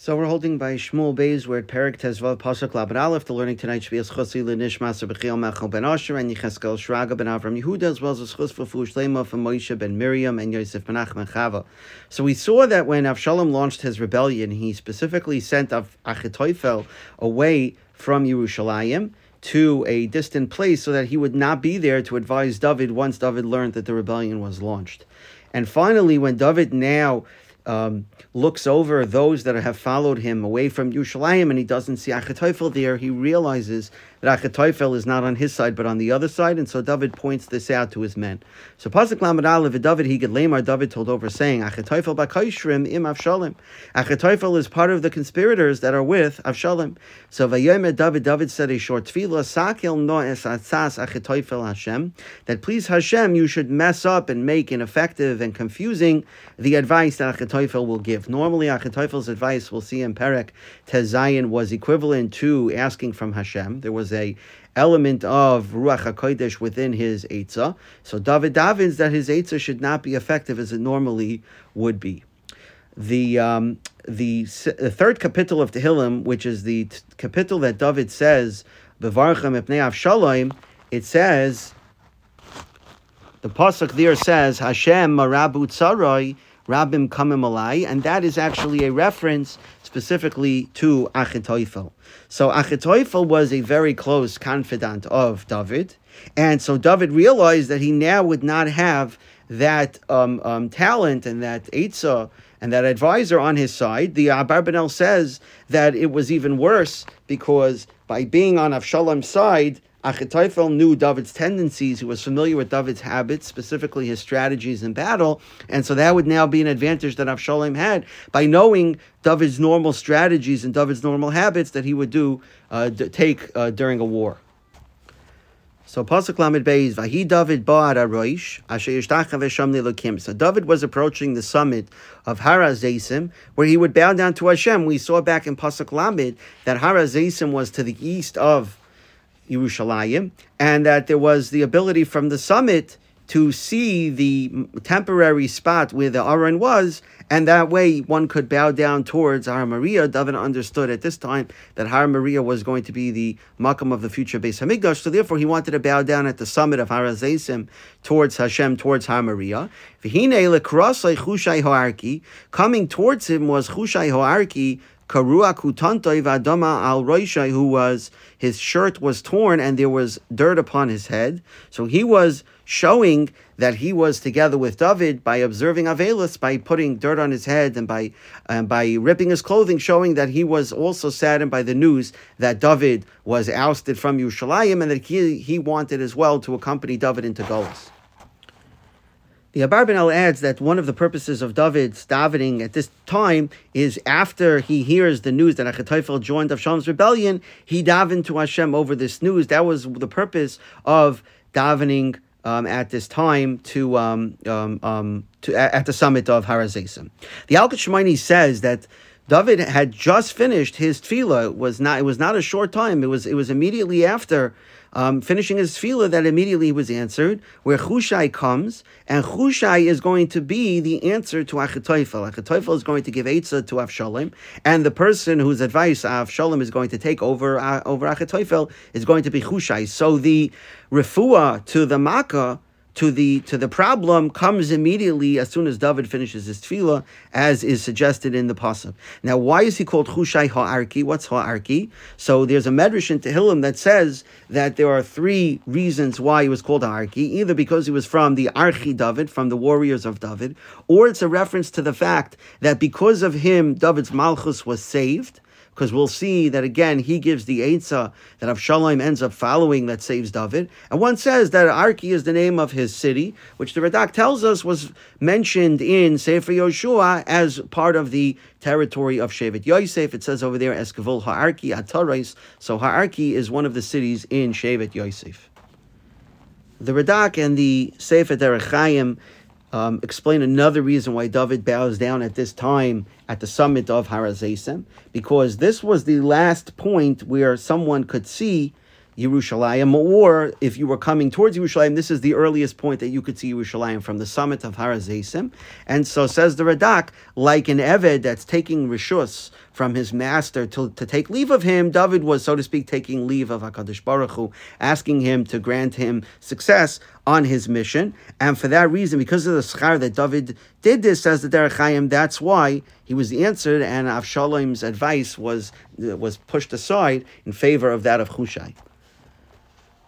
So we're holding by Shmuel Beis, we're at Perek Tezvav Pasuk Lamed Aleph. The learning tonight should be as Chosi Lenishmas Ben Asher and Yecheskel Shraga Ben Avram Yehuda, as well as Chus Fufush Lema from Moshe Ben Miriam and Yosef Ben Achman Chava. So we saw that when Avshalom launched his rebellion, he specifically sent Av Achitophel away from Yerushalayim to a distant place so that he would not be there to advise David once David learned that the rebellion was launched. And finally, when David now um, looks over those that have followed him away from Yerushalayim and he doesn't see Achitophel there, he realizes that Achitophel is not on his side but on the other side, and so David points this out to his men. So Pasuk Lamed Aleph, David he could lamar David told over saying, Achitophel b'kaishrim im Avshalom. Achitophel is part of the conspirators that are with Avshalom. So Vayomer David, David said a short tefillah, Sakil no es atzas Hashem, that please Hashem you should mess up and make ineffective and confusing the advice that Achitophel will give. Normally Achitophel's advice, we'll see in Perek Tezayin, was equivalent to asking from Hashem. There was was a element of Ruach HaKodesh within his Eitzah. So David Davins that his Eitzah should not be effective as it normally would be. The, um, the, the third kapitel of Tehillim, which is the t- kapitel that David says, Bevarchem Epnei Avshalom, it says, the pasuk there says, Hashem marabu tsarai, rabim kamim alai, and that is actually a reference specifically to Achitophel. So Achitophel was a very close confidant of David, and so David realized that he now would not have that um, um, talent and that Eitzah and that advisor on his side. The Abarbanel says that it was even worse because by being on Avshalom's side, Achitophel knew David's tendencies. He was familiar with David's habits, specifically his strategies in battle, and so that would now be an advantage that Avshalom had by knowing David's normal strategies and David's normal habits that he would do uh, d- take uh, during a war. So Pasuk Lamed Beis Vahi David Ba'ad Aroish Asher Yishtachav Lekim. So David was approaching the summit of Har Hazeisim, where he would bow down to Hashem. We saw back in Pasuk Lamed that Har Hazeisim was to the east of Yerushalayim, and that there was the ability from the summit to see the temporary spot where the Aron was, and that way one could bow down towards Har Moriah. David understood at this time that Har Moriah was going to be the makam of the future Beis Hamikdash, so therefore he wanted to bow down at the summit of Har Hazeisim towards Hashem, towards Har Moriah. Coming towards him was Chushai Ha'arki, Karua Kutantoi Vadama al Roishai, who was his shirt was torn and there was dirt upon his head. So he was showing that he was together with David by observing Avelis, by putting dirt on his head and by um, by ripping his clothing, showing that he was also saddened by the news that David was ousted from Yerushalayim and that he, he wanted as well to accompany David into Golis. The Abarbanel adds that one of the purposes of David's davening at this time is after he hears the news that Achitophel joined Avshalom's rebellion, he davened to Hashem over this news. That was the purpose of davening um, at this time to um, um, um to at the summit of Har Hazeisim. The Al says that David had just finished his tefillah. It was not it was not a short time. It was it was immediately after um, finishing his tefillah that immediately was answered, where Chushai comes, and Chushai is going to be the answer to Achitophel. Achitophel is going to give Eitzah to Avshalom, and the person whose advice Avshalom is going to take over, uh, over Achitophel is going to be Chushai. So the refuah to the Makkah to the to the problem comes immediately as soon as David finishes his tefillah, as is suggested in the pasuk. Now, why is he called Hushai Ha'arki? What's Ha'arki? So there's a medrash in Tehillim that says that there are three reasons why he was called Ha'arki. Either because he was from the Archi David, from the warriors of David, or it's a reference to the fact that because of him, David's Malchus was saved because we'll see that again he gives the Eitzah that Avshalom ends up following that saves David. And one says that Arki is the name of his city, which the Radak tells us was mentioned in Sefer Yoshua as part of the territory of Shevet Yosef. It says over there, Eskavul Ha'arki Atarais. So Ha'arki is one of the cities in Shevet Yosef. The Radak and the Sefer Derech um, explain another reason why David bows down at this time at the summit of Har Hazeisim, because this was the last point where someone could see Yerushalayim, or if you were coming towards Yerushalayim, this is the earliest point that you could see Yerushalayim from the summit of Har Hazeisim. And so says the Radak, like an Eved that's taking Rishus from his master to, to take leave of him, David was, so to speak, taking leave of HaKadosh Baruch Hu, asking him to grant him success on his mission. And for that reason, because of the schar that David did this, says the Derech Chaim, that's why he was answered, and Avshalom's advice was, was pushed aside in favor of that of Hushai.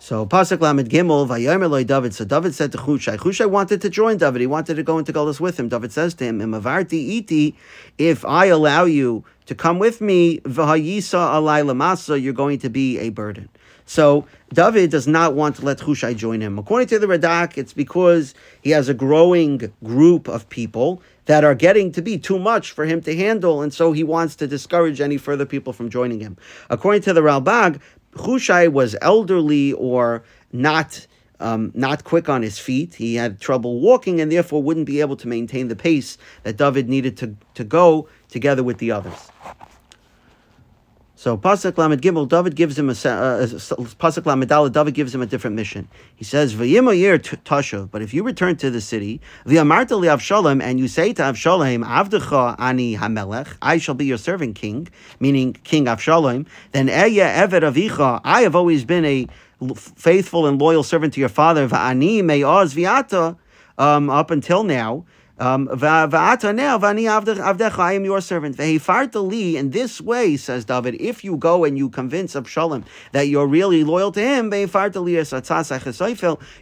So Pasuk Lamed Gimel Vayomer David. So David said to Chushai. Chushai wanted to join David. He wanted to go into Golis with him. David says to him, "Imavarti iti, if I allow you to come with me, v'hayisa alay lamasa, you're going to be a burden." So David does not want to let Chushai join him. According to the Radak, it's because he has a growing group of people that are getting to be too much for him to handle, and so he wants to discourage any further people from joining him. According to the Ralbag, Hushai was elderly or not um, not quick on his feet. He had trouble walking and therefore wouldn't be able to maintain the pace that David needed to, to go together with the others. So Pasuk Lamed Gimel, David gives him a uh, Pasuk Lamed David gives him a different mission. He says, "V'yimayir tashav." But if you return to the city, v'amarta li Avshalom, and you say to Avshalom, "Avdecha ani hamelech," I shall be your servant king, meaning King Avshalom. Then Eya Eved Avicha, I have always been a faithful and loyal servant to your father. V'ani me'oz v'ata, um, up until now. Um, I am your servant. In this way, says David, if you go and you convince Absalom that you're really loyal to him,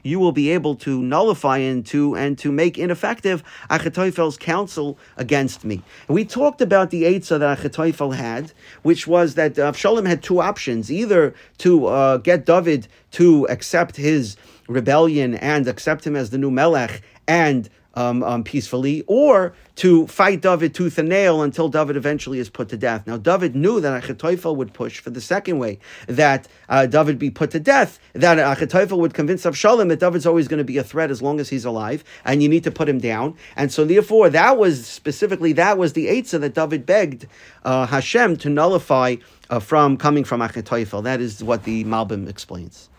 you will be able to nullify and to and to make ineffective Achitophel's counsel against me. We talked about the Eitzah that Achitophel had, which was that Absalom had two options: either to uh, get David to accept his rebellion and accept him as the new Melech and um, um, peacefully, or to fight David tooth and nail until David eventually is put to death. Now, David knew that Achitophel would push for the second way, that uh, David be put to death, that Achitophel would convince Avshalom that David's always going to be a threat as long as he's alive, and you need to put him down. And so, therefore, that was specifically, that was the Eitzah that David begged uh, Hashem to nullify uh, from coming from Achitophel. That is what the Malbim explains.